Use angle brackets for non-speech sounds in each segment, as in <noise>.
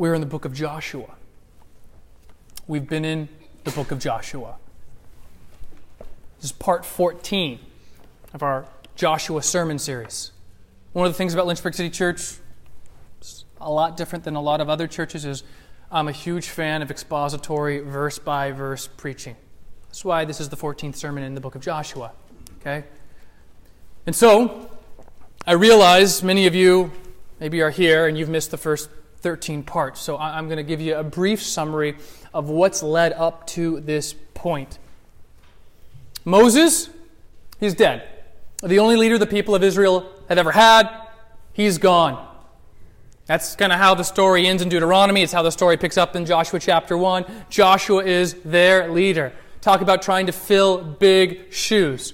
we're in the book of Joshua. We've been in the book of Joshua. This is part 14 of our Joshua sermon series. One of the things about Lynchburg City Church, a lot different than a lot of other churches, is I'm a huge fan of expository, verse by verse preaching. That's why this is the 14th sermon in the book of Joshua. Okay? And so, I realize many of you maybe are here and you've missed the first 13 parts. So I'm going to give you a brief summary of what's led up to this point. Moses, he's dead. The only leader the people of Israel have ever had, he's gone. That's kind of how the story ends in Deuteronomy. It's how the story picks up in Joshua chapter 1. Joshua is their leader. Talk about trying to fill big shoes.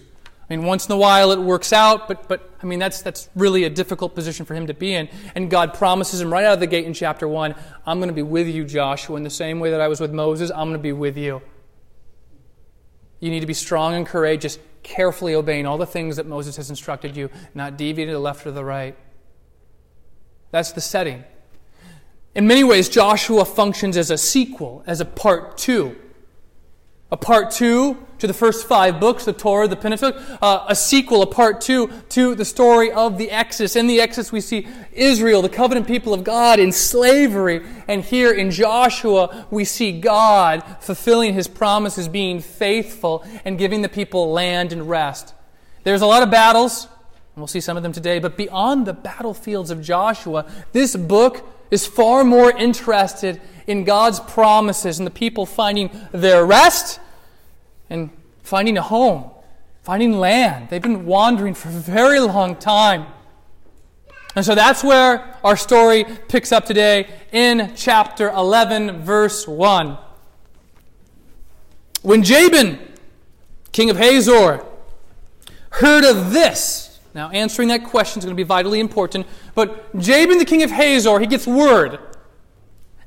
I mean, once in a while it works out, but, but I mean, that's, that's really a difficult position for him to be in. And God promises him right out of the gate in chapter 1 I'm going to be with you, Joshua, in the same way that I was with Moses, I'm going to be with you. You need to be strong and courageous, carefully obeying all the things that Moses has instructed you, not deviating to the left or the right. That's the setting. In many ways, Joshua functions as a sequel, as a part two a part two to the first five books, the Torah, the Pentateuch, uh, a sequel, a part two to the story of the Exodus. In the Exodus, we see Israel, the covenant people of God, in slavery. And here in Joshua, we see God fulfilling his promises, being faithful, and giving the people land and rest. There's a lot of battles, and we'll see some of them today, but beyond the battlefields of Joshua, this book is far more interested in God's promises and the people finding their rest and finding a home, finding land. They've been wandering for a very long time. And so that's where our story picks up today in chapter 11, verse 1. When Jabin, king of Hazor, heard of this, now answering that question is going to be vitally important, but Jabin, the king of Hazor, he gets word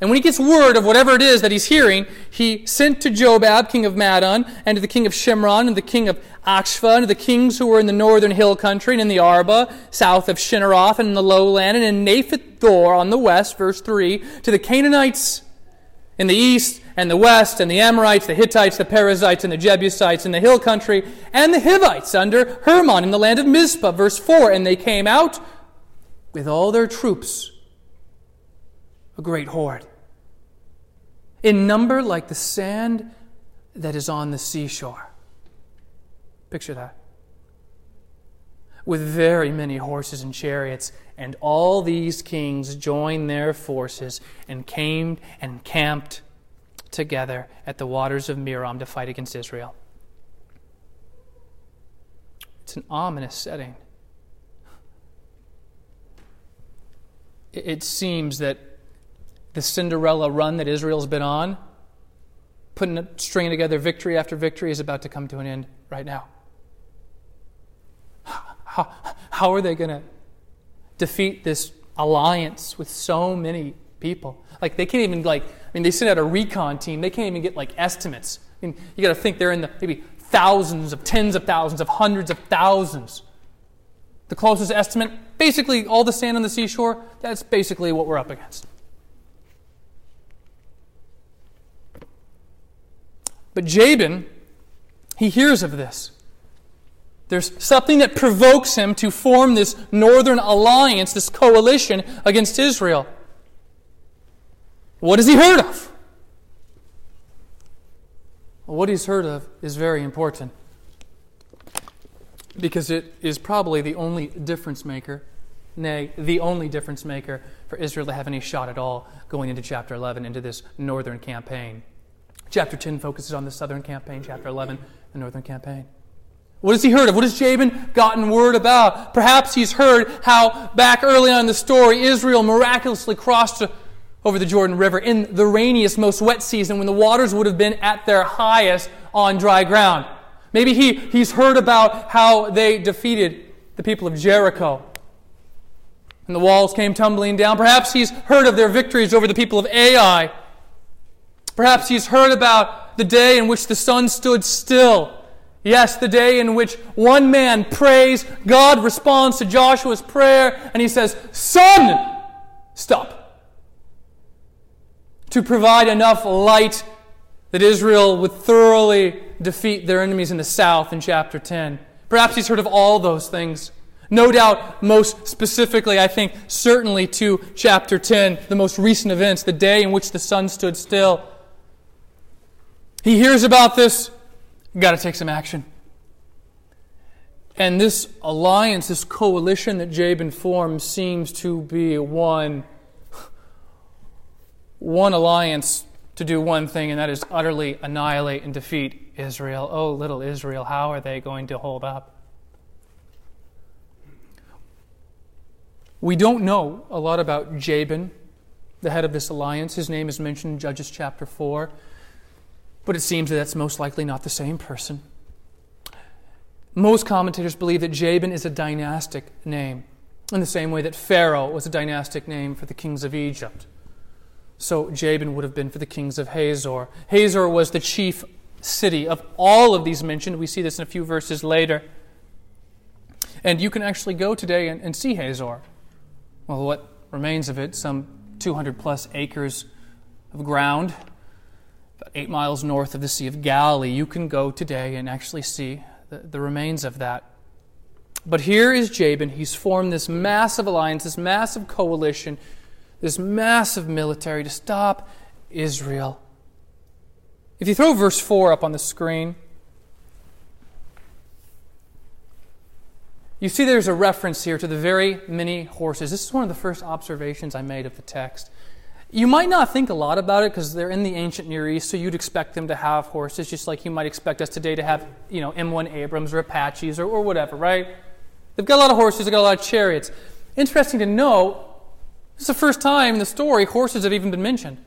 and when he gets word of whatever it is that he's hearing, he sent to Jobab, king of Madon, and to the king of Shimron, and the king of Achshaph, and to the kings who were in the northern hill country, and in the Arabah, south of Chinneroth, and in the lowland, and in Naphath Dor on the west, verse 3, to the Canaanites in the east, and the west, and the Amorites, the Hittites, the Perizzites, and the Jebusites in the hill country, and the Hivites under Hermon in the land of Mizpah, verse 4. And they came out with all their troops, a great horde in number like the sand that is on the seashore. Picture that. With very many horses and chariots, and all these kings joined their forces and came and camped together at the waters of Merom to fight against Israel. It's an ominous setting. It seems that the Cinderella run that Israel's been on, putting stringing together victory after victory, is about to come to an end right now. How, how are they going to defeat this alliance with so many people? Like they can't even like. I mean, they sent out a recon team. They can't even get like estimates. I mean, you got to think they're in the maybe thousands of tens of thousands of hundreds of thousands. The closest estimate, basically all the sand on the seashore, that's basically what we're up against. But Jabin, he hears of this. There's something that provokes him to form this northern alliance, this coalition against Israel. What has he heard of? Well, what he's heard of is very important because it is probably the only difference maker, nay, the only difference maker for Israel to have any shot at all going into chapter 11, into this northern campaign. Chapter 10 focuses on the southern campaign, chapter 11, the northern campaign. What has he heard of? What has Jabin gotten word about? Perhaps he's heard how back early on in the story, Israel miraculously crossed over the Jordan River in the rainiest, most wet season when the waters would have been at their highest on dry ground. Maybe he, he's heard about how they defeated the people of Jericho and the walls came tumbling down. Perhaps he's heard of their victories over the people of Ai Perhaps he's heard about the day in which the sun stood still. Yes, the day in which one man prays, God responds to Joshua's prayer, and he says, Sun, stop. to provide enough light that Israel would thoroughly defeat their enemies in the south in chapter 10. Perhaps he's heard of all those things. No doubt, most specifically, I think, certainly to chapter 10, the most recent events, the day in which the sun stood still. He hears about this, got to take some action. And this alliance, this coalition that Jabin forms, seems to be one, one alliance to do one thing, and that is utterly annihilate and defeat Israel. Oh, little Israel, how are they going to hold up? We don't know a lot about Jabin, the head of this alliance. His name is mentioned in Judges chapter 4, but it seems that that's most likely not the same person. Most commentators believe that Jabin is a dynastic name, in the same way that Pharaoh was a dynastic name for the kings of Egypt. So Jabin would have been for the kings of Hazor. Hazor was the chief city of all of these mentioned. We see this in a few verses later. And you can actually go today and, and see Hazor well, what remains of it, some 200 plus acres of ground, about eight miles north of the Sea of Galilee. You can go today and actually see the, the remains of that. But here is Jabin. He's formed this massive alliance, this massive coalition, this massive military to stop Israel. If you throw verse 4 up on the screen, You see, there's a reference here to the very many horses. This is one of the first observations I made of the text. You might not think a lot about it because they're in the ancient Near East, so you'd expect them to have horses, just like you might expect us today to have, you know, M1 Abrams or Apaches or, or whatever, right? They've got a lot of horses, they've got a lot of chariots. Interesting to know, this is the first time in the story horses have even been mentioned.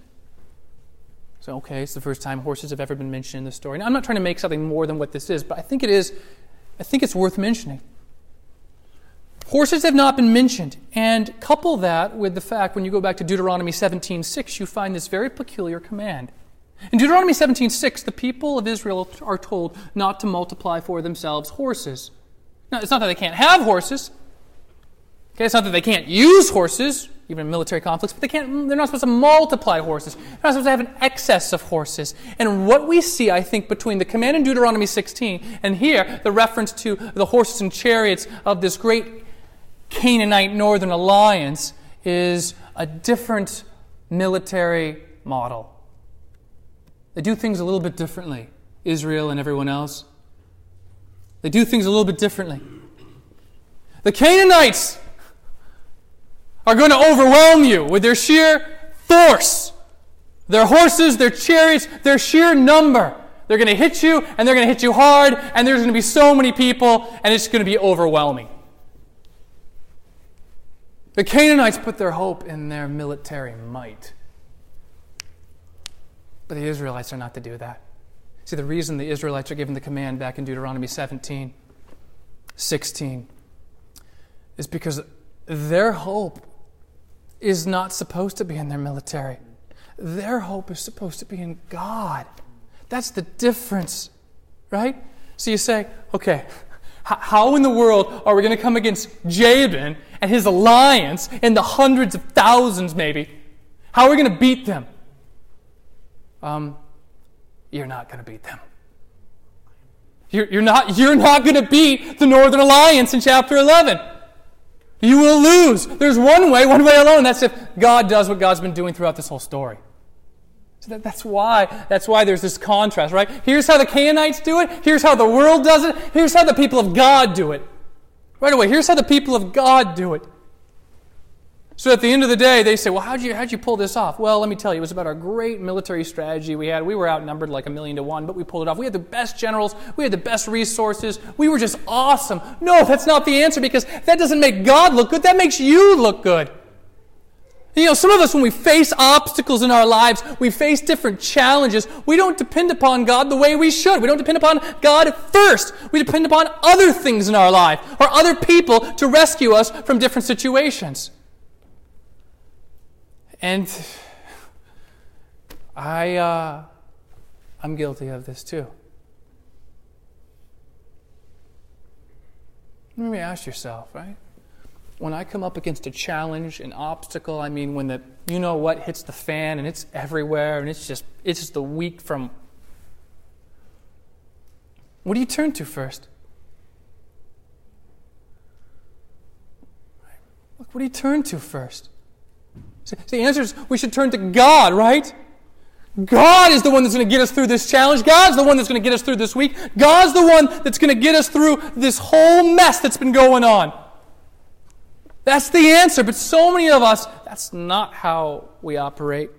So, okay, it's the first time horses have ever been mentioned in the story. Now, I'm not trying to make something more than what this is, but I think it is, I think it's worth mentioning. Horses have not been mentioned. And couple that with the fact when you go back to Deuteronomy 17:6, you find this very peculiar command. In Deuteronomy 17:6, the people of Israel are told not to multiply for themselves horses. Now, it's not that they can't have horses. Okay, it's not that they can't use horses, even in military conflicts, but they can't, they're not supposed to multiply horses. They're not supposed to have an excess of horses. And what we see, I think, between the command in Deuteronomy 16 and here, the reference to the horses and chariots of this great Canaanite Northern Alliance is a different military model. They do things a little bit differently, Israel and everyone else. They do things a little bit differently. The Canaanites are going to overwhelm you with their sheer force, their horses, their chariots, their sheer number. They're going to hit you, and they're going to hit you hard, and there's going to be so many people, and it's going to be overwhelming. The Canaanites put their hope in their military might. But the Israelites are not to do that. See, the reason the Israelites are given the command back in Deuteronomy 17, 16, is because their hope is not supposed to be in their military. Their hope is supposed to be in God. That's the difference, right? So you say, okay, how in the world are we going to come against Jabin and his alliance and the hundreds of thousands, maybe? How are we going to beat them? Um, you're not going to beat them. You're, you're not, you're not going to beat the Northern Alliance in chapter 11. You will lose. There's one way, one way alone. That's if God does what God's been doing throughout this whole story. So that, that's why that's why there's this contrast, right? Here's how the Canaanites do it. Here's how the world does it. Here's how the people of God do it. Right away, here's how the people of God do it. So at the end of the day, they say, Well, how'd you, how'd you pull this off? Well, let me tell you, it was about our great military strategy we had. We were outnumbered like a million to one, but we pulled it off. We had the best generals, we had the best resources, we were just awesome. No, that's not the answer because that doesn't make God look good, that makes you look good. You know, some of us, when we face obstacles in our lives, we face different challenges, we don't depend upon God the way we should. We don't depend upon God first. We depend upon other things in our life or other people to rescue us from different situations. And I, uh, I'm guilty of this too. Let me ask yourself, right? When I come up against a challenge, an obstacle, I mean, when the you know what hits the fan and it's everywhere and it's just it's just the week from. What do you turn to first? Look, what do you turn to first? So the answer is we should turn to God, right? God is the one that's going to get us through this challenge. God's the one that's going to get us through this week. God's the one that's going to get us through this whole mess that's been going on. That's the answer. But so many of us, that's not how we operate.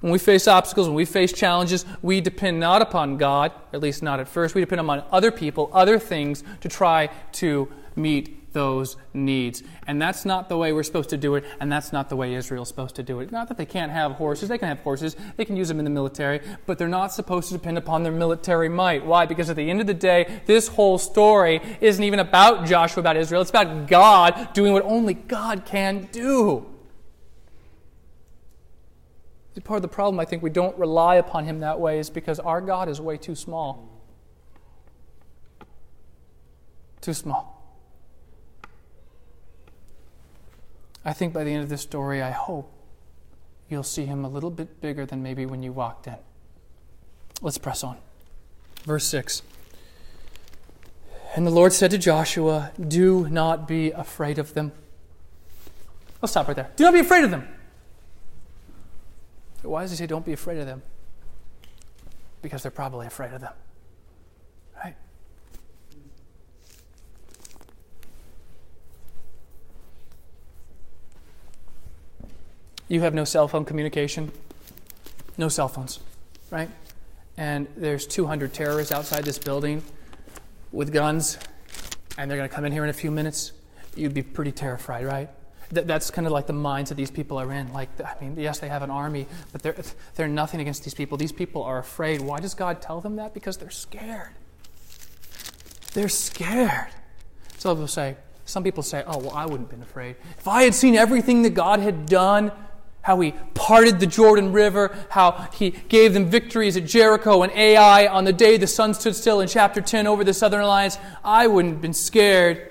When we face obstacles, when we face challenges, we depend not upon God, at least not at first. We depend upon other people, other things to try to meet those needs. And that's not the way we're supposed to do it, and that's not the way Israel's supposed to do it. Not that they can't have horses, they can have horses, they can use them in the military, but they're not supposed to depend upon their military might. Why? Because at the end of the day, this whole story isn't even about Joshua, about Israel, it's about God doing what only God can do. Part of the problem, I think, we don't rely upon Him that way is because our God is way too small. Too small. I think by the end of this story, I hope you'll see him a little bit bigger than maybe when you walked in. Let's press on. Verse 6. And the Lord said to Joshua, Do not be afraid of them. Let's stop right there. Do not be afraid of them. Why does he say, Don't be afraid of them? Because they're probably afraid of them. You have no cell phone communication, no cell phones, right? And there's 200 terrorists outside this building with guns, and they're going to come in here in a few minutes. You'd be pretty terrified, right? that's kind of like the minds that these people are in. Like, I mean, yes, they have an army, but they're, they're nothing against these people. These people are afraid. Why does God tell them that? Because they're scared. They're scared. So people say, some people say, oh, well, I wouldn't have been afraid. If I had seen everything that God had done, how he parted the Jordan River, how he gave them victories at Jericho and Ai on the day the sun stood still in chapter 10 over the southern alliance, I wouldn't have been scared.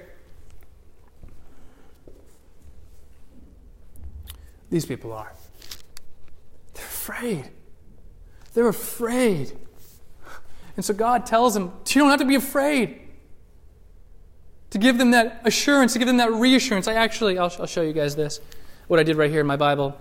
These people are. They're afraid. They're afraid. And so God tells them, you don't have to be afraid. To give them that assurance, to give them that reassurance. I actually, I'll, I'll show you guys this, what I did right here in my Bible.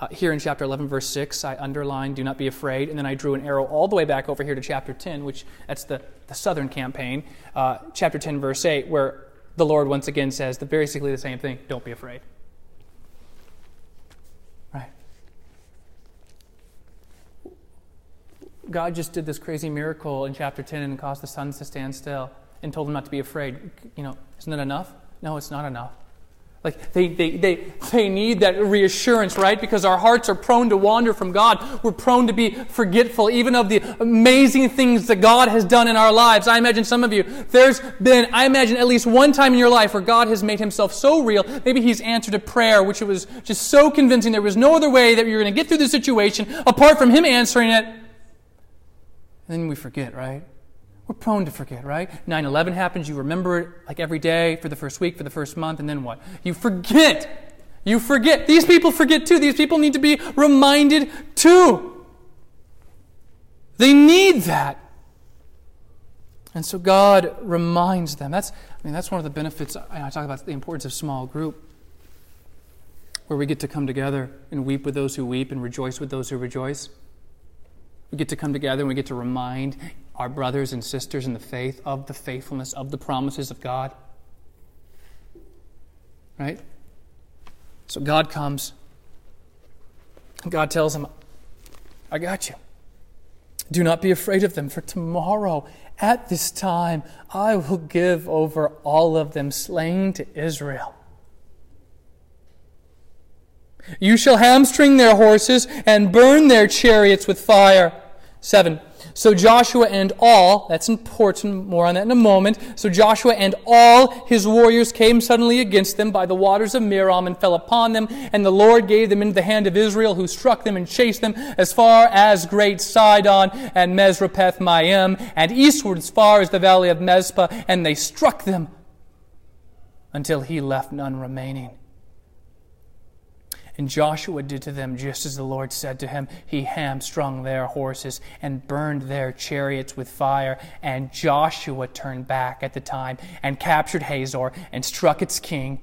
Uh, here in chapter 11, verse 6, I underlined, do not be afraid. And then I drew an arrow all the way back over here to chapter 10, which that's the, the southern campaign. Uh, chapter 10, verse 8, where the Lord once again says the, basically the same thing don't be afraid. Right? God just did this crazy miracle in chapter 10 and caused the suns to stand still and told them not to be afraid. You know, isn't that enough? No, it's not enough. Like they, they, they, they need that reassurance, right? Because our hearts are prone to wander from God. We're prone to be forgetful, even of the amazing things that God has done in our lives. I imagine some of you, there's been, I imagine at least one time in your life where God has made himself so real. Maybe he's answered a prayer, which was just so convincing. There was no other way that you're going to get through the situation apart from him answering it. And then we forget, right? We're prone to forget, right? 9 11 happens, you remember it like every day for the first week, for the first month, and then what? You forget. You forget. These people forget too. These people need to be reminded too. They need that. And so God reminds them. That's, I mean, that's one of the benefits. I talk about the importance of small group, where we get to come together and weep with those who weep and rejoice with those who rejoice. We get to come together and we get to remind our brothers and sisters in the faith of the faithfulness of the promises of God. Right? So God comes. God tells him, I got you. Do not be afraid of them, for tomorrow at this time I will give over all of them slain to Israel. You shall hamstring their horses and burn their chariots with fire. 7. So Joshua and all, that's important, more on that in a moment. So Joshua and all his warriors came suddenly against them by the waters of Merom and fell upon them, and the Lord gave them into the hand of Israel, who struck them and chased them as far as great Sidon and Misrephoth Maim, and eastward as far as the valley of Mizpah, and they struck them until he left none remaining. And Joshua did to them just as the Lord said to him. He hamstrung their horses and burned their chariots with fire. And Joshua turned back at the time and captured Hazor and struck its king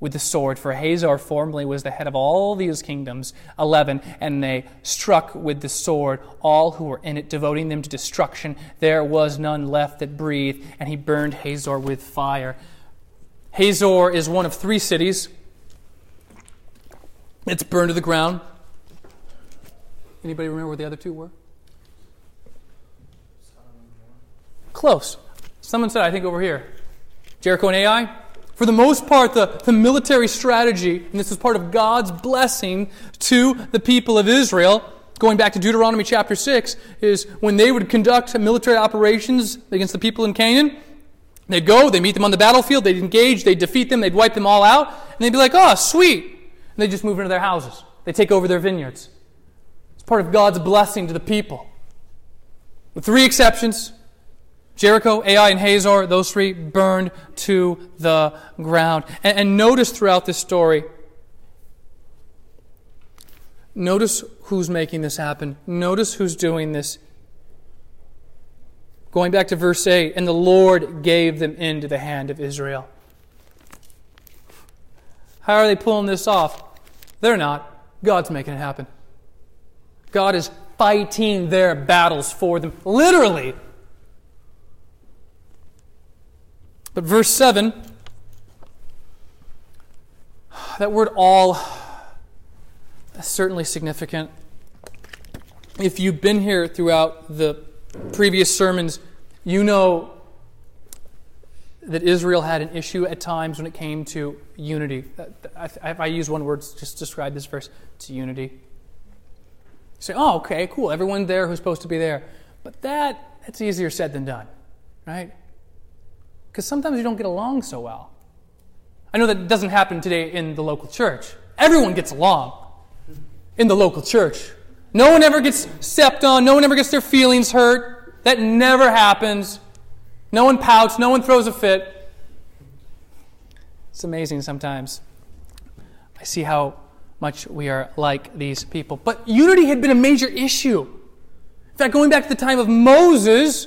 with the sword. For Hazor formerly was the head of all these kingdoms, 11, and they struck with the sword all who were in it, devoting them to destruction. There was none left that breathed, and he burned Hazor with fire. Hazor is one of three cities it's burned to the ground. Anybody remember where the other two were? Close. Someone said, I think over here. Jericho and Ai. For the most part, the, the military strategy, and this is part of God's blessing to the people of Israel, going back to Deuteronomy chapter 6, is when they would conduct military operations against the people in Canaan, they'd go, they meet them on the battlefield, they'd engage, they'd defeat them, they'd wipe them all out, and they'd be like, oh, sweet. And they just move into their houses. They take over their vineyards. It's part of God's blessing to the people. With three exceptions Jericho, Ai, and Hazor, those three burned to the ground. And, and notice throughout this story, notice who's making this happen. Notice who's doing this. Going back to verse 8, and the Lord gave them into the hand of Israel. How are they pulling this off? They're not. God's making it happen. God is fighting their battles for them, literally. But verse 7, that word all is certainly significant. If you've been here throughout the previous sermons, you know that Israel had an issue at times when it came to unity. Uh, if I use one word to just describe this verse, it's unity. You say, oh, okay, cool, everyone there who's supposed to be there. But that, that's easier said than done, right? Because sometimes you don't get along so well. I know that doesn't happen today in the local church. Everyone gets along in the local church. No one ever gets stepped on, no one ever gets their feelings hurt. That never happens. No one pouts, no one throws a fit. It's amazing sometimes. I see how much we are like these people. But unity had been a major issue. In fact, going back to the time of Moses,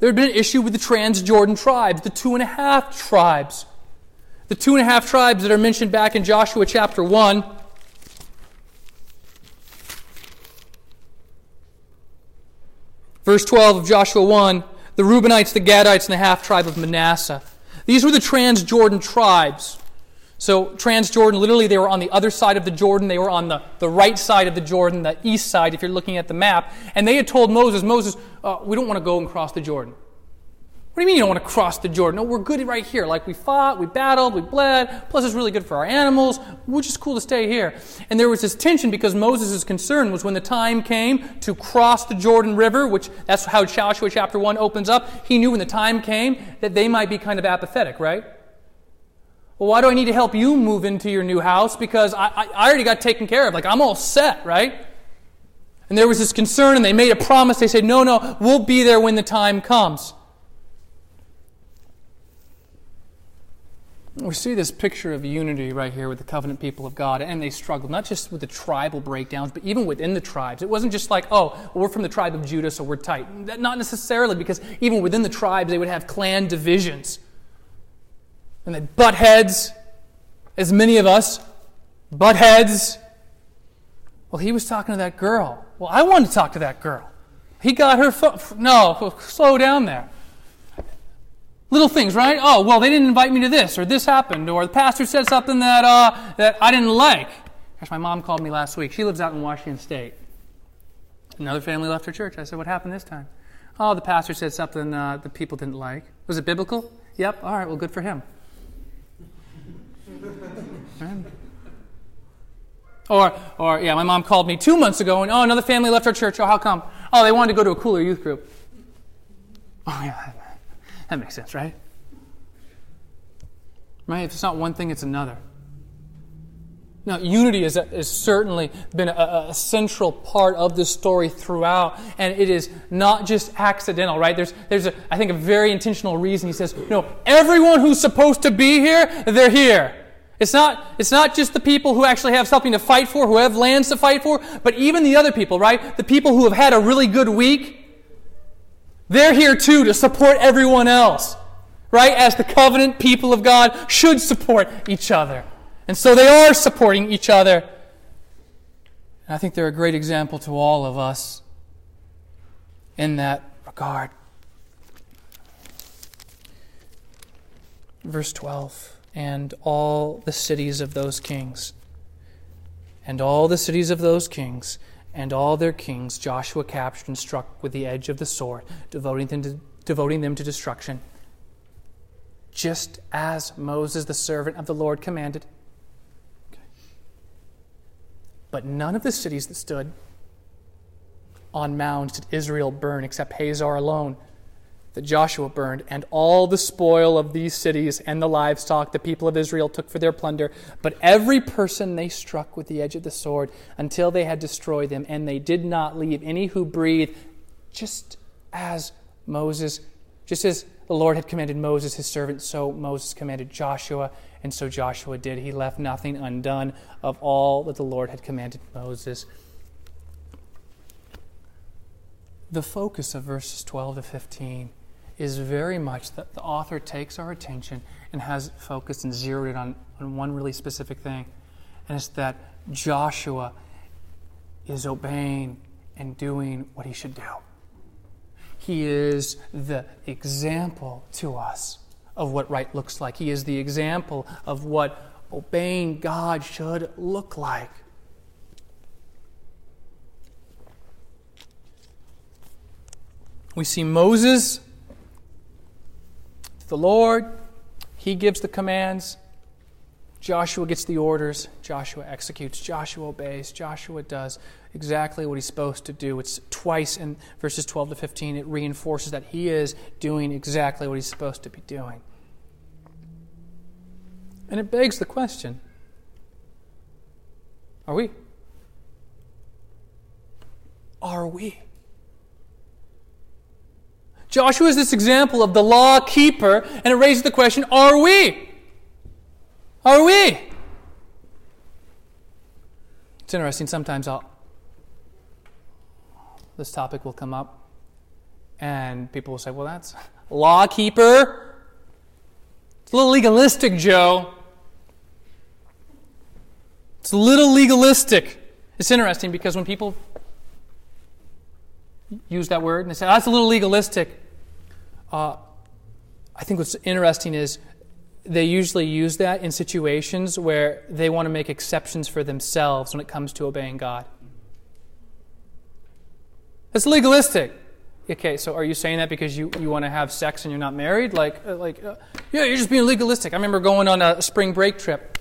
there had been an issue with the Transjordan tribes, the two and a half tribes. The two and a half tribes that are mentioned back in Joshua chapter 1. Verse 12 of Joshua 1 the Reubenites, the Gadites, and the half tribe of Manasseh. These were the Transjordan tribes. So, Transjordan, literally, they were on the other side of the Jordan. They were on the, the right side of the Jordan, the east side, if you're looking at the map. And they had told Moses, Moses, uh, we don't want to go and cross the Jordan. What do you mean you don't want to cross the Jordan? No, we're good right here. Like we fought, we battled, we bled. Plus, it's really good for our animals. We're just cool to stay here. And there was this tension because Moses' concern was when the time came to cross the Jordan River, which that's how Joshua chapter 1 opens up. He knew when the time came that they might be kind of apathetic, right? Well, why do I need to help you move into your new house? Because I, I, I already got taken care of. Like, I'm all set, right? And there was this concern, and they made a promise. They said, No, no, we'll be there when the time comes. We see this picture of unity right here with the covenant people of God, and they struggled not just with the tribal breakdowns, but even within the tribes. It wasn't just like, oh, well, we're from the tribe of Judah, so we're tight. Not necessarily, because even within the tribes, they would have clan divisions. And they butt heads, as many of us butt heads. Well, he was talking to that girl. Well, I wanted to talk to that girl. He got her foot. No, slow down there. Little things, right? Oh, well, they didn't invite me to this, or this happened, or the pastor said something that, uh, that I didn't like. Gosh, my mom called me last week. She lives out in Washington State. Another family left her church. I said, What happened this time? Oh, the pastor said something uh, the people didn't like. Was it biblical? Yep. All right, well, good for him. <laughs> Or, or, yeah, my mom called me two months ago and, oh, another family left our church. Oh, how come? Oh, they wanted to go to a cooler youth group. Oh, yeah, that makes sense, right? Right? If it's not one thing, it's another. Now, unity has, has certainly been a, a, central part of this story throughout, and it is not just accidental, right? There's, there's a, I think, a very intentional reason. He says, no, everyone who's supposed to be here, they're here. It's not, it's not just the people who actually have something to fight for, who have lands to fight for, but even the other people, right? The people who have had a really good week, they're here too to support everyone else, right? As the covenant people of God should support each other. And so they are supporting each other. And I think they're a great example to all of us in that regard. Verse 12 And all the cities of those kings, and all the cities of those kings, and all their kings Joshua captured and struck with the edge of the sword, devoting them to, devoting them to destruction, just as Moses, the servant of the Lord, commanded. But none of the cities that stood on mounds did Israel burn except Hazor alone that Joshua burned, and all the spoil of these cities and the livestock the people of Israel took for their plunder. But every person they struck with the edge of the sword until they had destroyed them, and they did not leave any who breathed, just as Moses, just as the Lord had commanded Moses, his servant, so Moses commanded Joshua, and so Joshua did. He left nothing undone of all that the Lord had commanded Moses. The focus of verses 12 to 15 is very much that the author takes our attention and has focused and zeroed it on, on one really specific thing. And it's that Joshua is obeying and doing what he should do. He is the example to us of what right looks like. He is the example of what obeying God should look like. We see Moses, the Lord, he gives the commands. Joshua gets the orders. Joshua executes. Joshua obeys. Joshua does exactly what he's supposed to do. It's twice in verses 12 to 15. It reinforces that he is doing exactly what he's supposed to be doing. And it begs the question are we? Are we? Joshua is this example of the law keeper, and it raises the question are we? Are we? It's interesting. Sometimes I'll, this topic will come up, and people will say, well, that's <laughs> law keeper. It's a little legalistic, Joe. It's a little legalistic. It's interesting because when people use that word and they say, ah, oh, that's a little legalistic, uh, I think what's interesting is they usually use that in situations where they want to make exceptions for themselves when it comes to obeying God. It's legalistic. Okay, so are you saying that because you, you want to have sex and you're not married? Like, uh, like uh, yeah, you're just being legalistic. I remember going on a spring break trip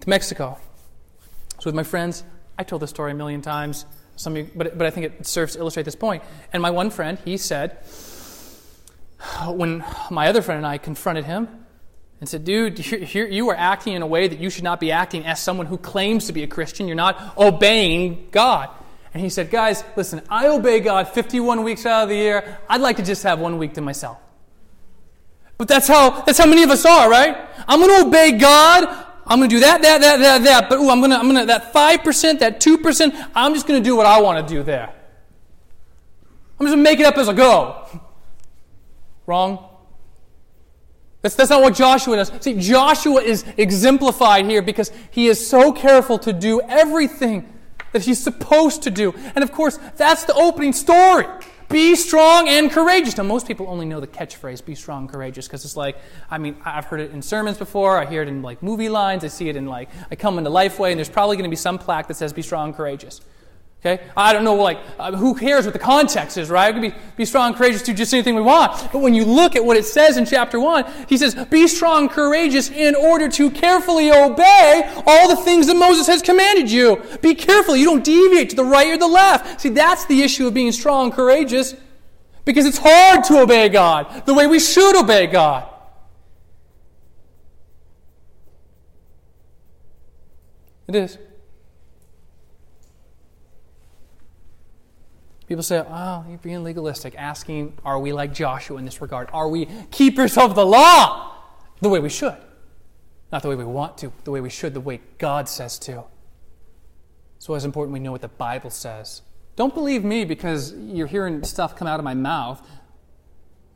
to Mexico. So with my friends, I told this story a million times. Some you, but, but I think it serves to illustrate this point. And my one friend, he said, when my other friend and I confronted him and said, Dude, you are acting in a way that you should not be acting as someone who claims to be a Christian. You're not obeying God. And he said, Guys, listen, I obey God 51 weeks out of the year. I'd like to just have one week to myself. But that's how, that's how many of us are, right? I'm going to obey God. I'm going to do that, that, that, that, that. But ooh, I'm going to, I'm going to, that 5%, that 2%, I'm just going to do what I want to do there. I'm just going to make it up as I go. Wrong? That's, that's not what Joshua does. See, Joshua is exemplified here because he is so careful to do everything that he's supposed to do. And of course, that's the opening story. Be strong and courageous. Now, most people only know the catchphrase, be strong and courageous, because it's like, I mean, I've heard it in sermons before. I hear it in like movie lines. I see it in like, I come into Lifeway, and there's probably going to be some plaque that says, be strong and courageous. Okay? I don't know, like, uh, who cares what the context is, right? We can be, be strong courageous, do just anything we want. But when you look at what it says in chapter 1, he says, Be strong courageous in order to carefully obey all the things that Moses has commanded you. Be careful. You don't deviate to the right or the left. See, that's the issue of being strong and courageous. Because it's hard to obey God the way we should obey God. It is. People say, oh, you're being legalistic, asking, are we like Joshua in this regard? Are we keepers of the law? The way we should. Not the way we want to, the way we should, the way God says to. So it's important we know what the Bible says. Don't believe me because you're hearing stuff come out of my mouth.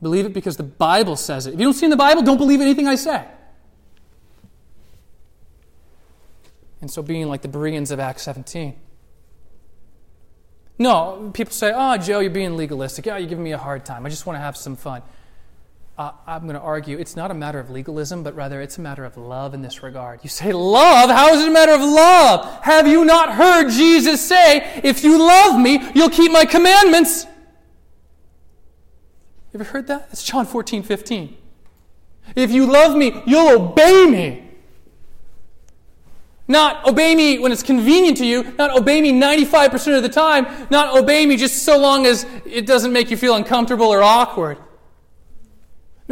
Believe it because the Bible says it. If you don't see in the Bible, don't believe anything I say. And so being like the Bereans of Acts 17. No, people say, oh, Joe, you're being legalistic. Yeah, you're giving me a hard time. I just want to have some fun. Uh, I'm going to argue it's not a matter of legalism, but rather it's a matter of love in this regard. You say, love? How is it a matter of love? Have you not heard Jesus say, if you love me, you'll keep my commandments? Have you ever heard that? It's John 14, 15. If you love me, you'll obey me. Not obey me when it's convenient to you, not obey me 95% of the time, not obey me just so long as it doesn't make you feel uncomfortable or awkward.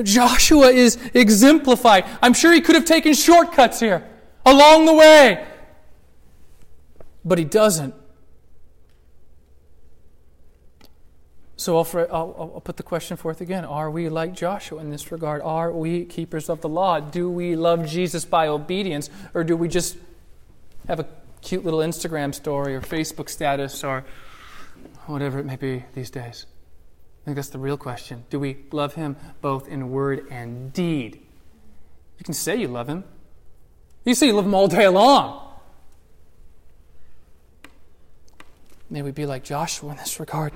Joshua is exemplified. I'm sure he could have taken shortcuts here along the way, but he doesn't. So I'll, I'll, I'll, put the question forth again. Are we like Joshua in this regard? Are we keepers of the law? Do we love Jesus by obedience, or do we just have a cute little Instagram story or Facebook status or whatever it may be these days? I think that's the real question. Do we love Him both in word and deed? You can say you love Him. You say you love Him all day long. May we be like Joshua in this regard.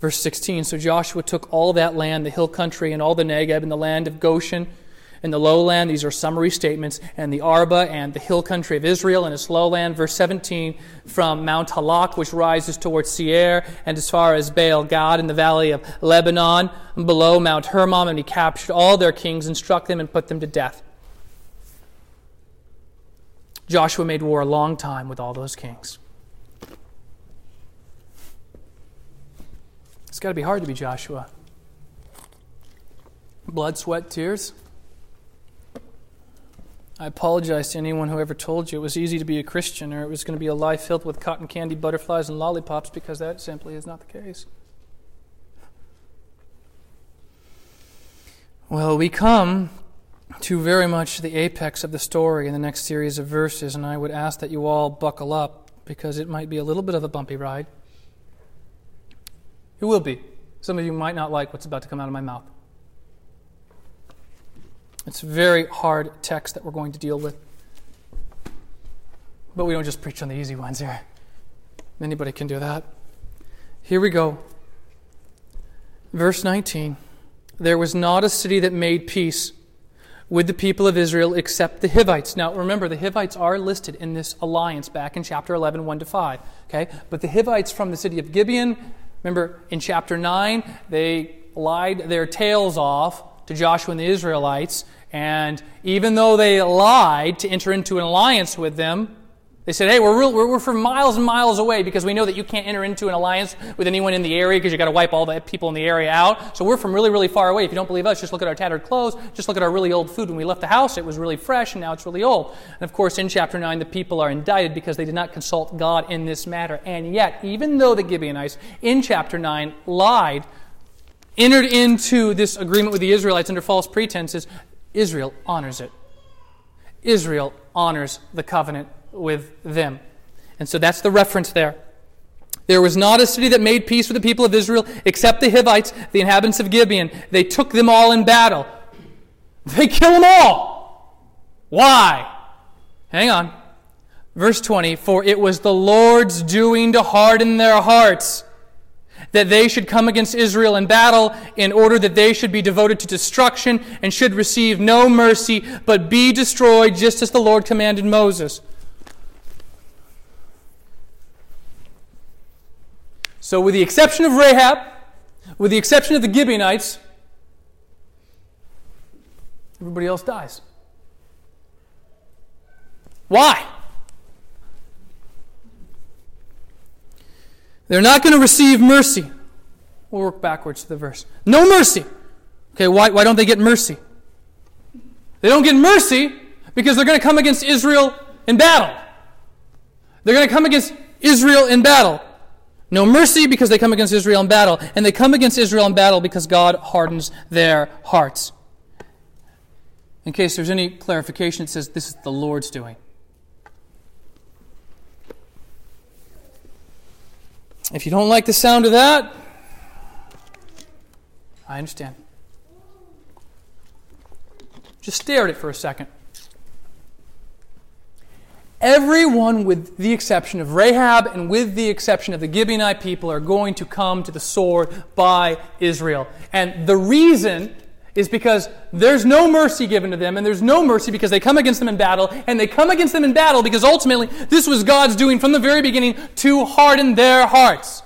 Verse 16 So Joshua took all that land, the hill country, and all the Negeb, and the land of Goshen in the lowland, these are summary statements, and the Arabah and the hill country of Israel and its lowland. Verse 17, from Mount Halak, which rises towards Seir, and as far as Baal Gad in the valley of Lebanon, below Mount Hermon, and he captured all their kings and struck them and put them to death. Joshua made war a long time with all those kings. It's got to be hard to be Joshua. Blood, sweat, tears. I apologize to anyone who ever told you it was easy to be a Christian or it was going to be a life filled with cotton candy, butterflies, and lollipops because that simply is not the case. Well, we come to very much the apex of the story in the next series of verses, and I would ask that you all buckle up because it might be a little bit of a bumpy ride. It will be. Some of you might not like what's about to come out of my mouth. It's very hard text that we're going to deal with. But we don't just preach on the easy ones here. Anybody can do that. Here we go. Verse 19 There was not a city that made peace with the people of Israel except the Hivites. Now remember, the Hivites are listed in this alliance back in chapter 11, 1 to 5. Okay? But the Hivites from the city of Gibeon, remember in chapter 9, they lied their tails off to Joshua and the Israelites and even though they lied to enter into an alliance with them, they said, hey, we're, real, we're, we're from miles and miles away because we know that you can't enter into an alliance with anyone in the area because you've got to wipe all the people in the area out. So we're from really, really far away. If you don't believe us, just look at our tattered clothes. Just look at our really old food. When we left the house, it was really fresh and now it's really old. And of course, in chapter 9, the people are indicted because they did not consult God in this matter. And yet, even though the Gibeonites in chapter 9 lied, entered into this agreement with the Israelites under false pretenses, Israel honors it. Israel honors the covenant with them. And so that's the reference there. There was not a city that made peace with the people of Israel except the Hivites, the inhabitants of Gibeon. They took them all in battle. They kill them all. Why? Hang on. Verse 20 For it was the Lord's doing to harden their hearts that they should come against Israel in battle in order that they should be devoted to destruction and should receive no mercy, but be destroyed just as the Lord commanded Moses. So, with the exception of Rahab, with the exception of the Gibeonites, everybody else dies. Why? They're not going to receive mercy. We'll work backwards to the verse. No mercy. Okay, why, why don't they get mercy? They don't get mercy because they're going to come against Israel in battle. They're going to come against Israel in battle. No mercy because they come against Israel in battle. And they come against Israel in battle because God hardens their hearts. In case there's any clarification, it says this is the Lord's doing. If you don't like the sound of that, I understand. Just stare at it for a second. Everyone, with the exception of Rahab and with the exception of the Gibeonite people, are going to come to the sword by Israel. And the reason is because there's no mercy given to them, and there's no mercy because they come against them in battle, and they come against them in battle because ultimately this was God's doing from the very beginning to harden their hearts.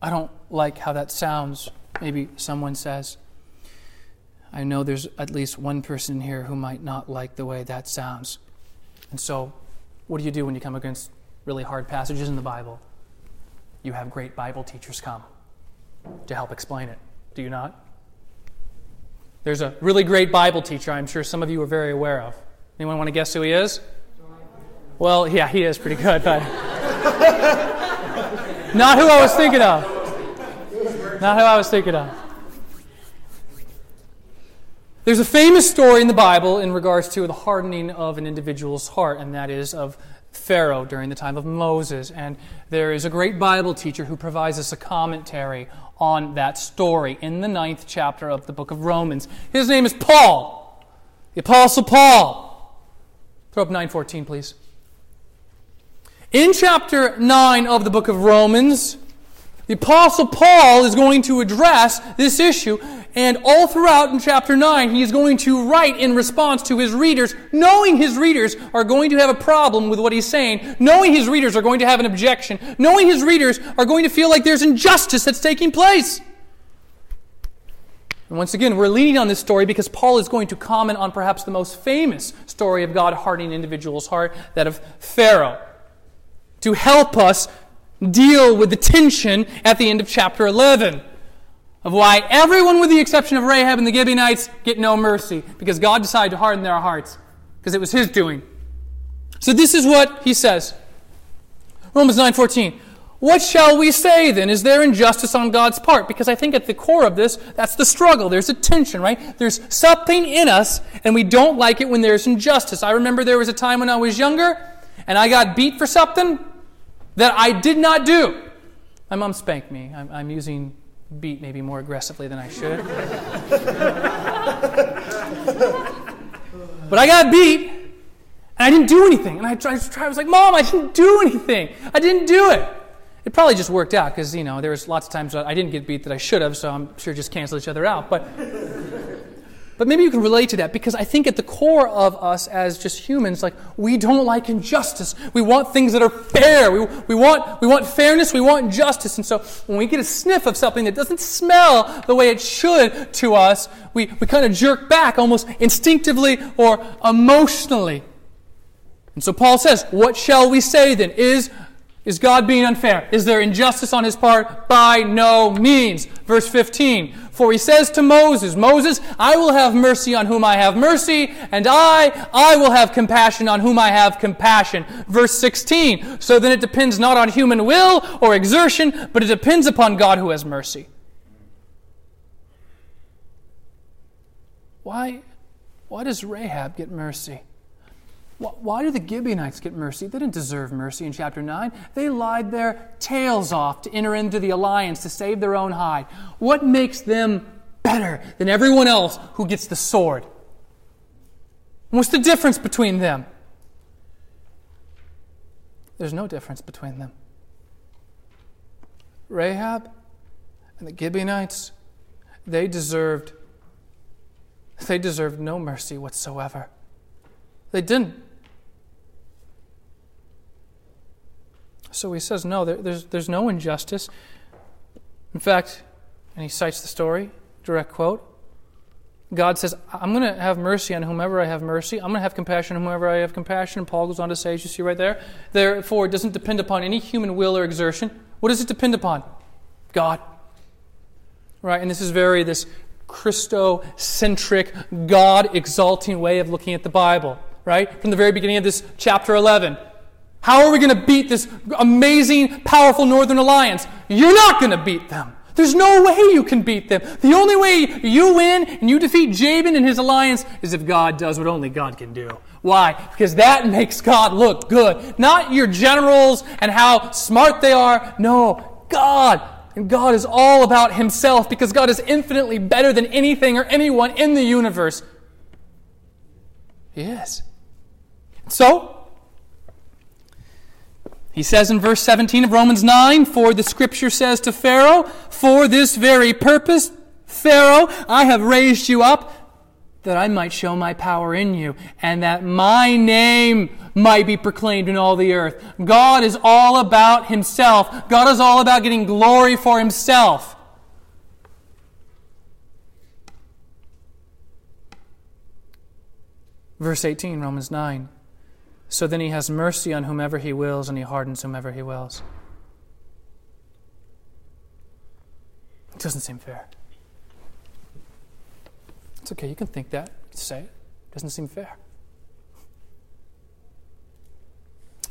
I don't like how that sounds, maybe someone says. I know there's at least one person here who might not like the way that sounds. And so, what do you do when you come against really hard passages in the Bible? You have great Bible teachers come to help explain it. Do you not? There's a really great Bible teacher I'm sure some of you are very aware of. Anyone want to guess who he is? Well, yeah, he is pretty good, but <laughs> not who I was thinking of. Not who I was thinking of. There's a famous story in the Bible in regards to the hardening of an individual's heart, and that is of Pharaoh during the time of Moses. And there is a great Bible teacher who provides us a commentary on that story in the ninth chapter of the book of Romans. His name is Paul, the Apostle Paul. Throw up 914, please. In chapter 9 of the book of Romans, the Apostle Paul is going to address this issue, and all throughout in chapter 9, he is going to write in response to his readers, knowing his readers are going to have a problem with what he's saying, knowing his readers are going to have an objection, knowing his readers are going to feel like there's injustice that's taking place. And once again, we're leaning on this story because Paul is going to comment on perhaps the most famous story of God hardening an individual's heart, that of Pharaoh, to help us deal with the tension at the end of chapter 11 of why everyone, with the exception of Rahab and the Gibeonites, get no mercy because God decided to harden their hearts because it was His doing. So this is what he says. Romans 9:14. What shall we say then? Is there injustice on God's part? Because I think at the core of this, that's the struggle. There's a tension, right? There's something in us, and we don't like it when there's injustice. I remember there was a time when I was younger, and I got beat for something, that I did not do. My mom spanked me. I'm, I'm using beat maybe more aggressively than I should. but I got beat, and I didn't do anything. And I tried, I was like, Mom, I didn't do anything. I didn't do it. It probably just worked out because, you know, there was lots of times I didn't get beat that I should have, so I'm sure just cancel each other out. But but maybe you can relate to that because I think at the core of us as just humans, like we don't like injustice. We want things that are fair. We, we, want, we want fairness. We want justice. And so when we get a sniff of something that doesn't smell the way it should to us, we, we kind of jerk back almost instinctively or emotionally. And so Paul says, What shall we say then? Is is God being unfair? Is there injustice on his part? By no means. Verse 15. For he says to Moses, Moses, I will have mercy on whom I have mercy, and I, I will have compassion on whom I have compassion. Verse 16. So then it depends not on human will or exertion, but it depends upon God who has mercy. Why, why does Rahab get mercy? Why do the Gibeonites get mercy? They didn't deserve mercy in chapter 9. They lied their tails off to enter into the alliance to save their own hide. What makes them better than everyone else who gets the sword? What's the difference between them? There's no difference between them. Rahab and the Gibeonites, they deserved they deserved no mercy whatsoever. They didn't. So he says, no, there, there's, there's no injustice. In fact, and he cites the story, direct quote. God says, I'm going to have mercy on whomever I have mercy. I'm going to have compassion on whomever I have compassion. And Paul goes on to say, as you see right there, therefore it doesn't depend upon any human will or exertion. What does it depend upon? God. Right? And this is very this Christocentric, God exalting way of looking at the Bible. Right? From the very beginning of this chapter 11. How are we going to beat this amazing, powerful Northern Alliance? You're not going to beat them. There's no way you can beat them. The only way you win and you defeat Jabin and his alliance is if God does what only God can do. Why? Because that makes God look good. Not your generals and how smart they are. No, God. And God is all about Himself because God is infinitely better than anything or anyone in the universe. He is. So, he says in verse 17 of Romans 9, For the scripture says to Pharaoh, For this very purpose, Pharaoh, I have raised you up that I might show my power in you, and that my name might be proclaimed in all the earth. God is all about himself. God is all about getting glory for himself. Verse 18, Romans 9. So then he has mercy on whomever he wills, and he hardens whomever he wills. It doesn't seem fair. It's okay, you can think that, say it. it. Doesn't seem fair.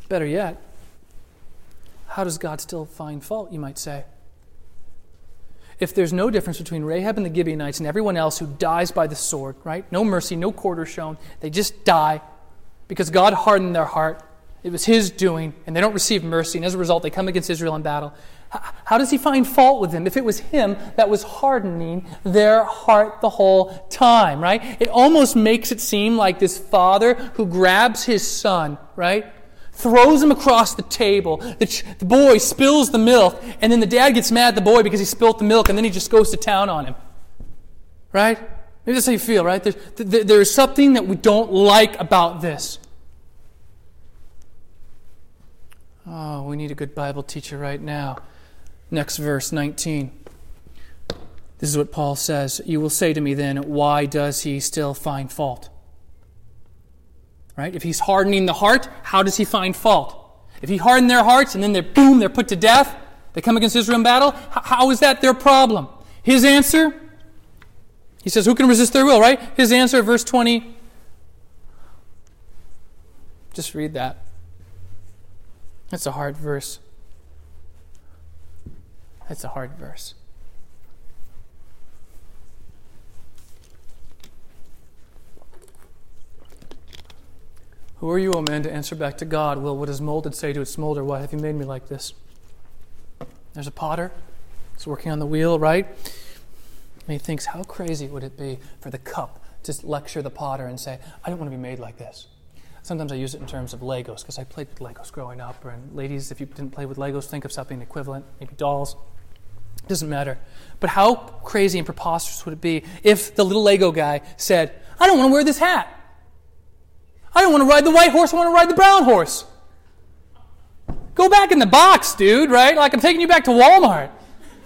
Better yet, how does God still find fault, you might say? If there's no difference between Rahab and the Gibeonites and everyone else who dies by the sword, right? No mercy, no quarter shown, they just die because God hardened their heart. It was His doing, and they don't receive mercy, and as a result, they come against Israel in battle. How does He find fault with them if it was Him that was hardening their heart the whole time, right? It almost makes it seem like this father who grabs his son, right? Throws him across the table. The, ch- the boy spills the milk, and then the dad gets mad at the boy because he spilt the milk, and then he just goes to town on him. Right? Maybe that's how you feel, right? There's, there's something that we don't like about this. Oh, we need a good Bible teacher right now. Next verse, 19. This is what Paul says. You will say to me then, why does he still find fault? Right? If he's hardening the heart, how does he find fault? If he hardened their hearts and then they're boom, they're put to death, they come against Israel in battle, how is that their problem? His answer, he says, Who can resist their will, right? His answer, verse 20. Just read that. That's a hard verse. That's a hard verse. Who are you, O man, to answer back to God? Will what is molded say to its molder, Why have you made me like this? There's a potter. He's working on the wheel, right? And he thinks, How crazy would it be for the cup to lecture the potter and say, I don't want to be made like this? Sometimes I use it in terms of Legos because I played with Legos growing up. And ladies, if you didn't play with Legos, think of something equivalent, maybe dolls. It doesn't matter. But how crazy and preposterous would it be if the little Lego guy said, I don't want to wear this hat. I don't want to ride the white horse, I want to ride the brown horse. Go back in the box, dude, right? Like I'm taking you back to Walmart.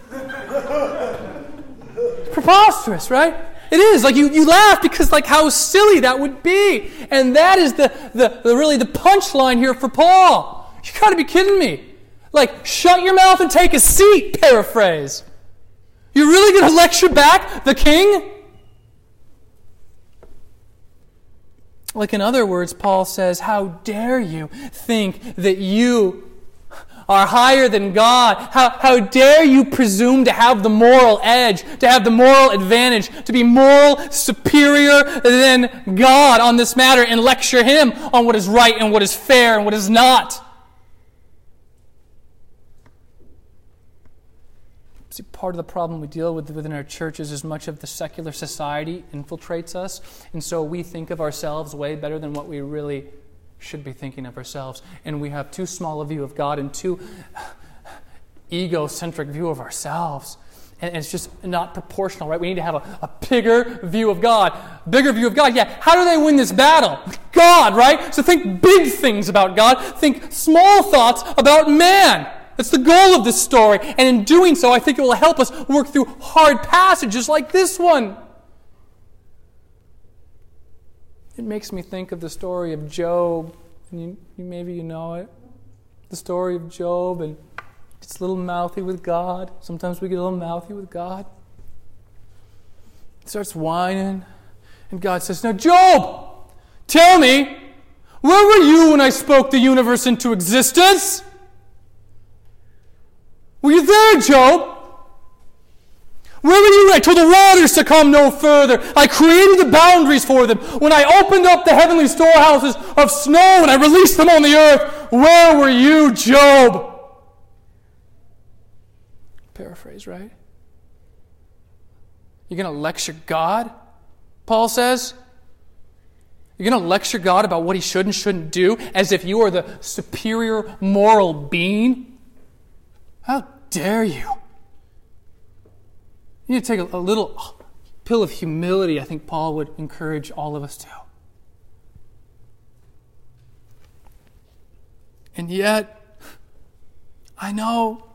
<laughs> preposterous, right? It is. Like you, you laugh because like how silly that would be. And that is the, the, the really the punchline here for Paul. You gotta be kidding me. Like, shut your mouth and take a seat, paraphrase. You're really gonna <laughs> lecture back the king? Like, in other words, Paul says, How dare you think that you are higher than God. How, how dare you presume to have the moral edge, to have the moral advantage, to be moral superior than God on this matter and lecture Him on what is right and what is fair and what is not? See, part of the problem we deal with within our churches is much of the secular society infiltrates us, and so we think of ourselves way better than what we really should be thinking of ourselves. And we have too small a view of God and too egocentric view of ourselves. And it's just not proportional, right? We need to have a, a bigger view of God. Bigger view of God. Yeah, how do they win this battle? God, right? So think big things about God. Think small thoughts about man. That's the goal of this story. And in doing so, I think it will help us work through hard passages like this one. It makes me think of the story of Job. And you, you, maybe you know it. The story of Job, and it's a little mouthy with God. Sometimes we get a little mouthy with God. starts whining. And God says, Now, Job, tell me, where were you when I spoke the universe into existence? Were you there, Job? Where were you I told the waters to come no further? I created the boundaries for them. When I opened up the heavenly storehouses of snow and I released them on the earth, where were you, Job? Paraphrase, right? You're going to lecture God? Paul says. You're going to lecture God about what he should and shouldn't do as if you are the superior moral being? How dare you? You need to take a, little pill of humility, I think Paul would encourage all of us to. And yet, I know,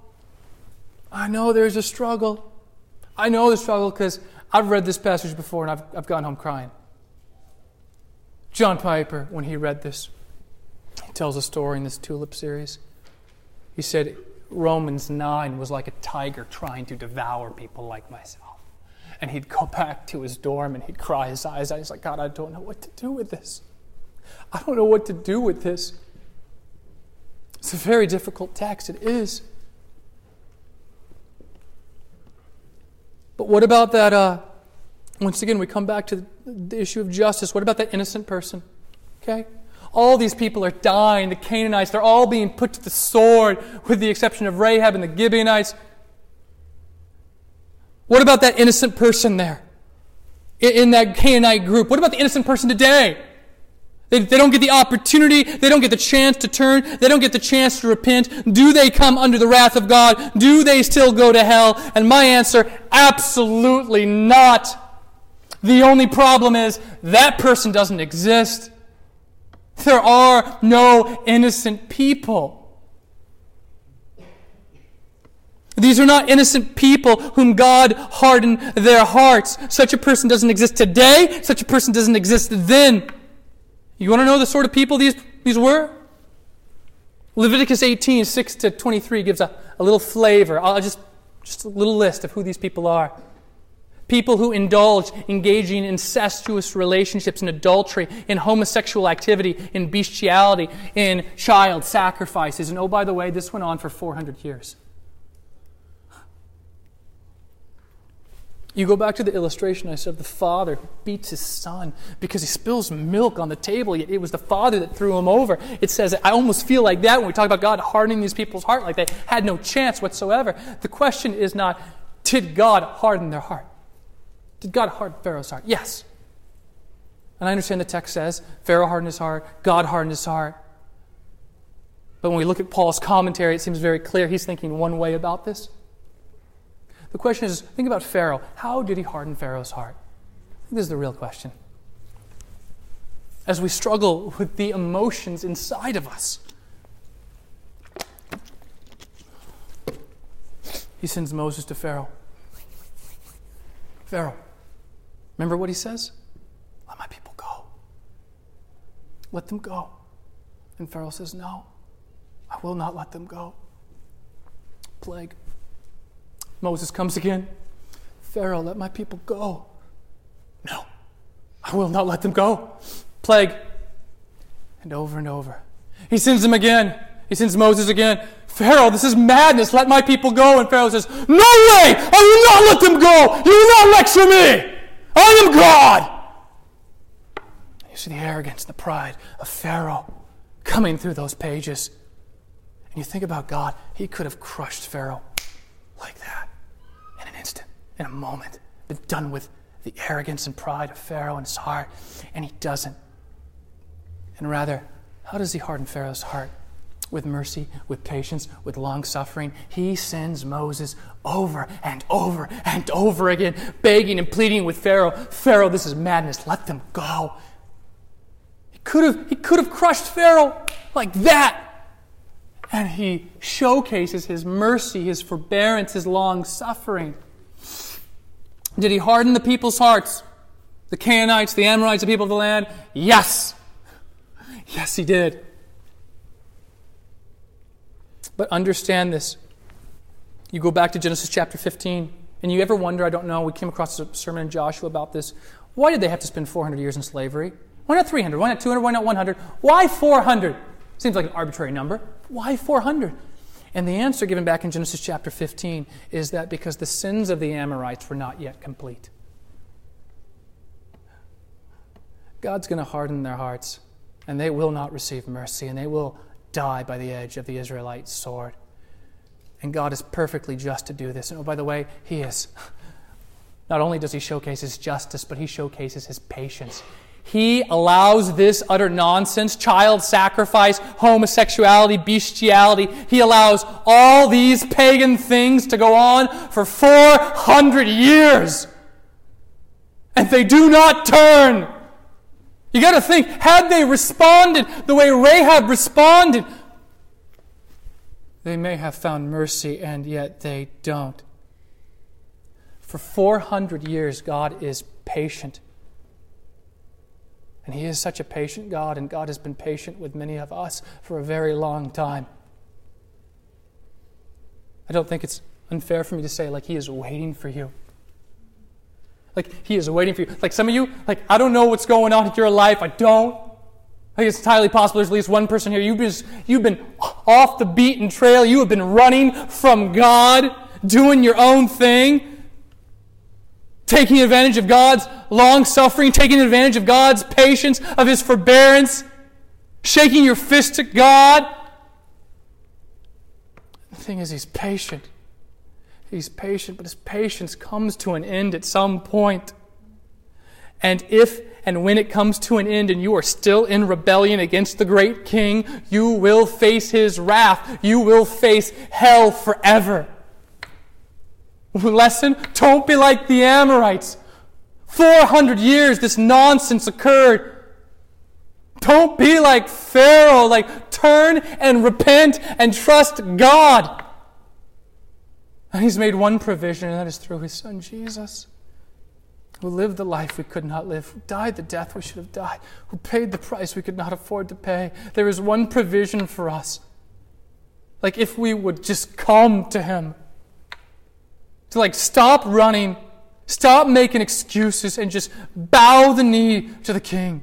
I know there's a struggle. I know the struggle because I've read this passage before and I've, I've gone home crying. John Piper, when he read this, he tells a story in this Tulip series. He said, Romans 9 was like a tiger trying to devour people like myself. And he'd go back to his dorm and he'd cry his eyes out. He's like, God, I don't know what to do with this. I don't know what to do with this. It's a very difficult text. It is. But what about that? Uh, once again, we come back to the issue of justice. What about that innocent person? Okay? All these people are dying. The Canaanites, they're all being put to the sword, with the exception of Rahab and the Gibeonites. What about that innocent person there in that Canaanite group? What about the innocent person today? They, they don't get the opportunity. They don't get the chance to turn. They don't get the chance to repent. Do they come under the wrath of God? Do they still go to hell? And my answer, absolutely not. The only problem is that person doesn't exist. There are no innocent people. These are not innocent people whom God hardened their hearts. Such a person doesn't exist today. Such a person doesn't exist then. You want to know the sort of people these, these were? Leviticus 18, 6 to 23 gives a, a little flavor. I'll just, just a little list of who these people are. People who indulge, engaging in incestuous relationships, in adultery, in homosexual activity, in bestiality, in child sacrifices. And oh, by the way, this went on for 400 years. You go back to the illustration I said the father beats his son because he spills milk on the table, yet it was the father that threw him over. It says, I almost feel like that when we talk about God hardening these people's heart, like they had no chance whatsoever. The question is not, did God harden their heart? Did God harden Pharaoh's heart? Yes. And I understand the text says Pharaoh hardened his heart, God hardened his heart. But when we look at Paul's commentary, it seems very clear he's thinking one way about this. The question is think about Pharaoh. How did he harden Pharaoh's heart? I think this is the real question. As we struggle with the emotions inside of us, he sends Moses to Pharaoh. Pharaoh, Remember what he says? Let my people go. Let them go. And Pharaoh says, No, I will not let them go. Plague. Moses comes again. Pharaoh, let my people go. No, I will not let them go. Plague. And over and over. He sends them again. He sends Moses again. Pharaoh, this is madness. Let my people go. And Pharaoh says, No way! I will not let them go! You will not lecture me! I am God. You see the arrogance the pride of Pharaoh coming through those pages. And you think about God, he could have crushed Pharaoh like that in an instant, in a moment, been done with the arrogance and pride of Pharaoh in his heart, and he doesn't. And rather, how does he harden Pharaoh's heart? With mercy, with patience, with long suffering. He sends Moses over and over and over again, begging and pleading with Pharaoh Pharaoh, this is madness. Let them go. He could have, he could have crushed Pharaoh like that. And he showcases his mercy, his forbearance, his long suffering. Did he harden the people's hearts? The Canaanites, the Amorites, the people of the land? Yes. Yes, he did. But understand this. You go back to Genesis chapter 15. And you ever wonder, I don't know, we came across a sermon in Joshua about this. Why did they have to spend 400 years in slavery? Why not 300? Why not 200? Why not 100? Why 400? Seems like an arbitrary number. Why 400? And the answer given back in Genesis chapter 15 is that because the sins of the Amorites were not yet complete. God's going to harden their hearts, and they will not receive mercy, and they will die by the edge of the Israelite sword. And God is perfectly just to do this. And oh, by the way, He is. Not only does He showcase His justice, but He showcases His patience. He allows this utter nonsense, child sacrifice, homosexuality, bestiality. He allows all these pagan things to go on for 400 years. And they do not turn. You got to think, had they responded the way Rahab responded, they may have found mercy, and yet they don't. For 400 years, God is patient. And He is such a patient God, and God has been patient with many of us for a very long time. I don't think it's unfair for me to say, like, He is waiting for you. Like, He is waiting for you. Like, some of you, like, I don't know what's going on in your life. I don't. I think it's entirely possible there's at least one person here. You've just, you've been off the beaten trail. You have been running from God, doing your own thing, taking advantage of God's long suffering, taking advantage of God's patience, of His forbearance, shaking your fist at God. The thing is, He's patient. He's patient, but His patience comes to an end at some point. And if and when it comes to an end and you are still in rebellion against the great king, you will face his wrath. You will face hell forever. Lesson don't be like the Amorites. 400 years this nonsense occurred. Don't be like Pharaoh. Like, turn and repent and trust God. And He's made one provision, and that is through His Son Jesus who lived the life we could not live, who died the death we should have died, who paid the price we could not afford to pay. There is one provision for us. Like if we would just come to Him, to like stop running, stop making excuses, and just bow the knee to the King.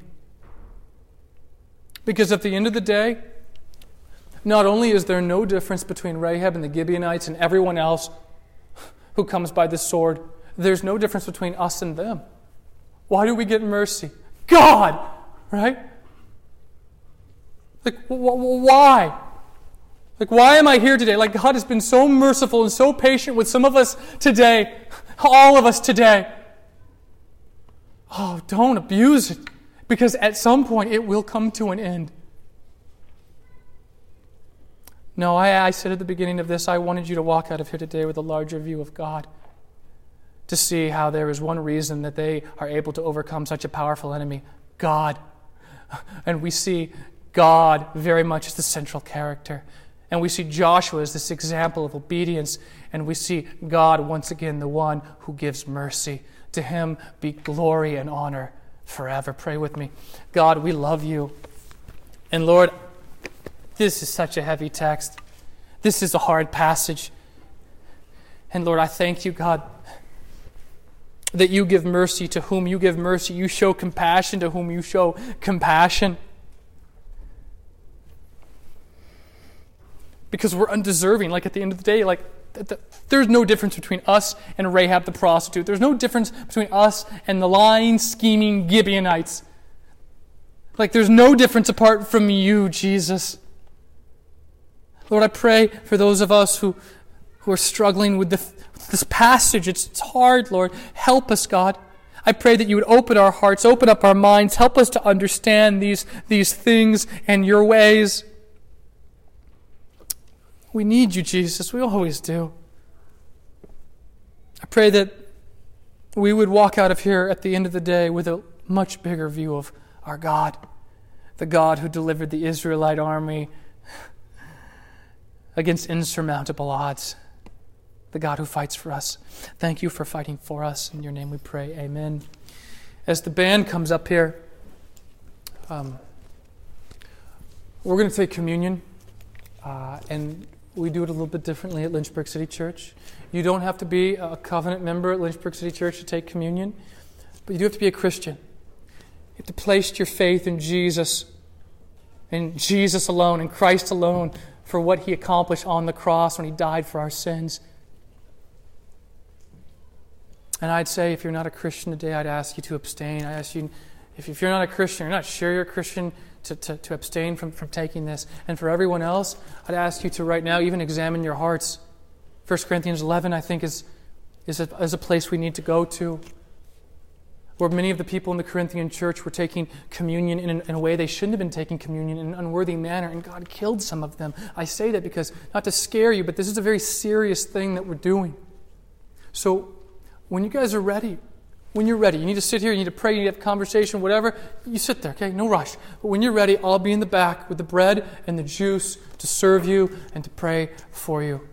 Because at the end of the day, not only is there no difference between Rahab and the Gibeonites and everyone else who comes by the sword, there's no difference between us and them. Why do we get mercy? God, right? Like, why? Like, why am I here today? Like, God has been so merciful and so patient with some of us today, all of us today. Oh, don't abuse it, because at some point it will come to an end. No, I, I said at the beginning of this, I wanted you to walk out of here today with a larger view of God to see how there is one reason that they are able to overcome such a powerful enemy God. And we see God very much as the central character. And we see Joshua as this example of obedience. And we see God once again, the one who gives mercy. To him be glory and honor forever. Pray with me. God, we love you. And Lord, this is such a heavy text. This is a hard passage. And Lord, I thank you, God, that you give mercy to whom you give mercy. You show compassion to whom you show compassion. Because we're undeserving. Like at the end of the day, like there's no difference between us and Rahab the prostitute. There's no difference between us and the lying, scheming Gibeonites. Like there's no difference apart from you, Jesus. Lord, I pray for those of us who, who are struggling with the this passage. It's, it's hard, Lord. Help us, God. I pray that you would open our hearts, open up our minds, help us to understand these, these things and your ways. We need you, Jesus. We always do. I pray that we would walk out of here at the end of the day with a much bigger view of our God, the God who delivered the Israelite army against insurmountable odds the God who fights for us. Thank you for fighting for us. In your name we pray. Amen. As the band comes up here, um, we're going to take communion. Uh, and we do it a little bit differently at Lynchburg City Church. You don't have to be a covenant member at Lynchburg City Church to take communion, but you do have to be a Christian. You have to place your faith in Jesus, in Jesus alone, in Christ alone, for what he accomplished on the cross when he died for our sins. And I'd say if you're not a Christian today, I'd ask you to abstain. I ask you, if, if you're not a Christian, you're not sure you're a Christian, to, to, to abstain from, from taking this. And for everyone else, I'd ask you to right now even examine your hearts. 1 Corinthians 11, I think, is, is, a, is a place we need to go to. Where many of the people in the Corinthian church were taking communion in, in a way they shouldn't have been taking communion in an unworthy manner, and God killed some of them. I say that because, not to scare you, but this is a very serious thing that we're doing. So, when you guys are ready, when you're ready, you need to sit here, you need to pray, you need to have conversation, whatever, you sit there, okay? No rush. But when you're ready, I'll be in the back with the bread and the juice to serve you and to pray for you.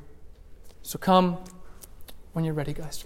So come when you're ready, guys.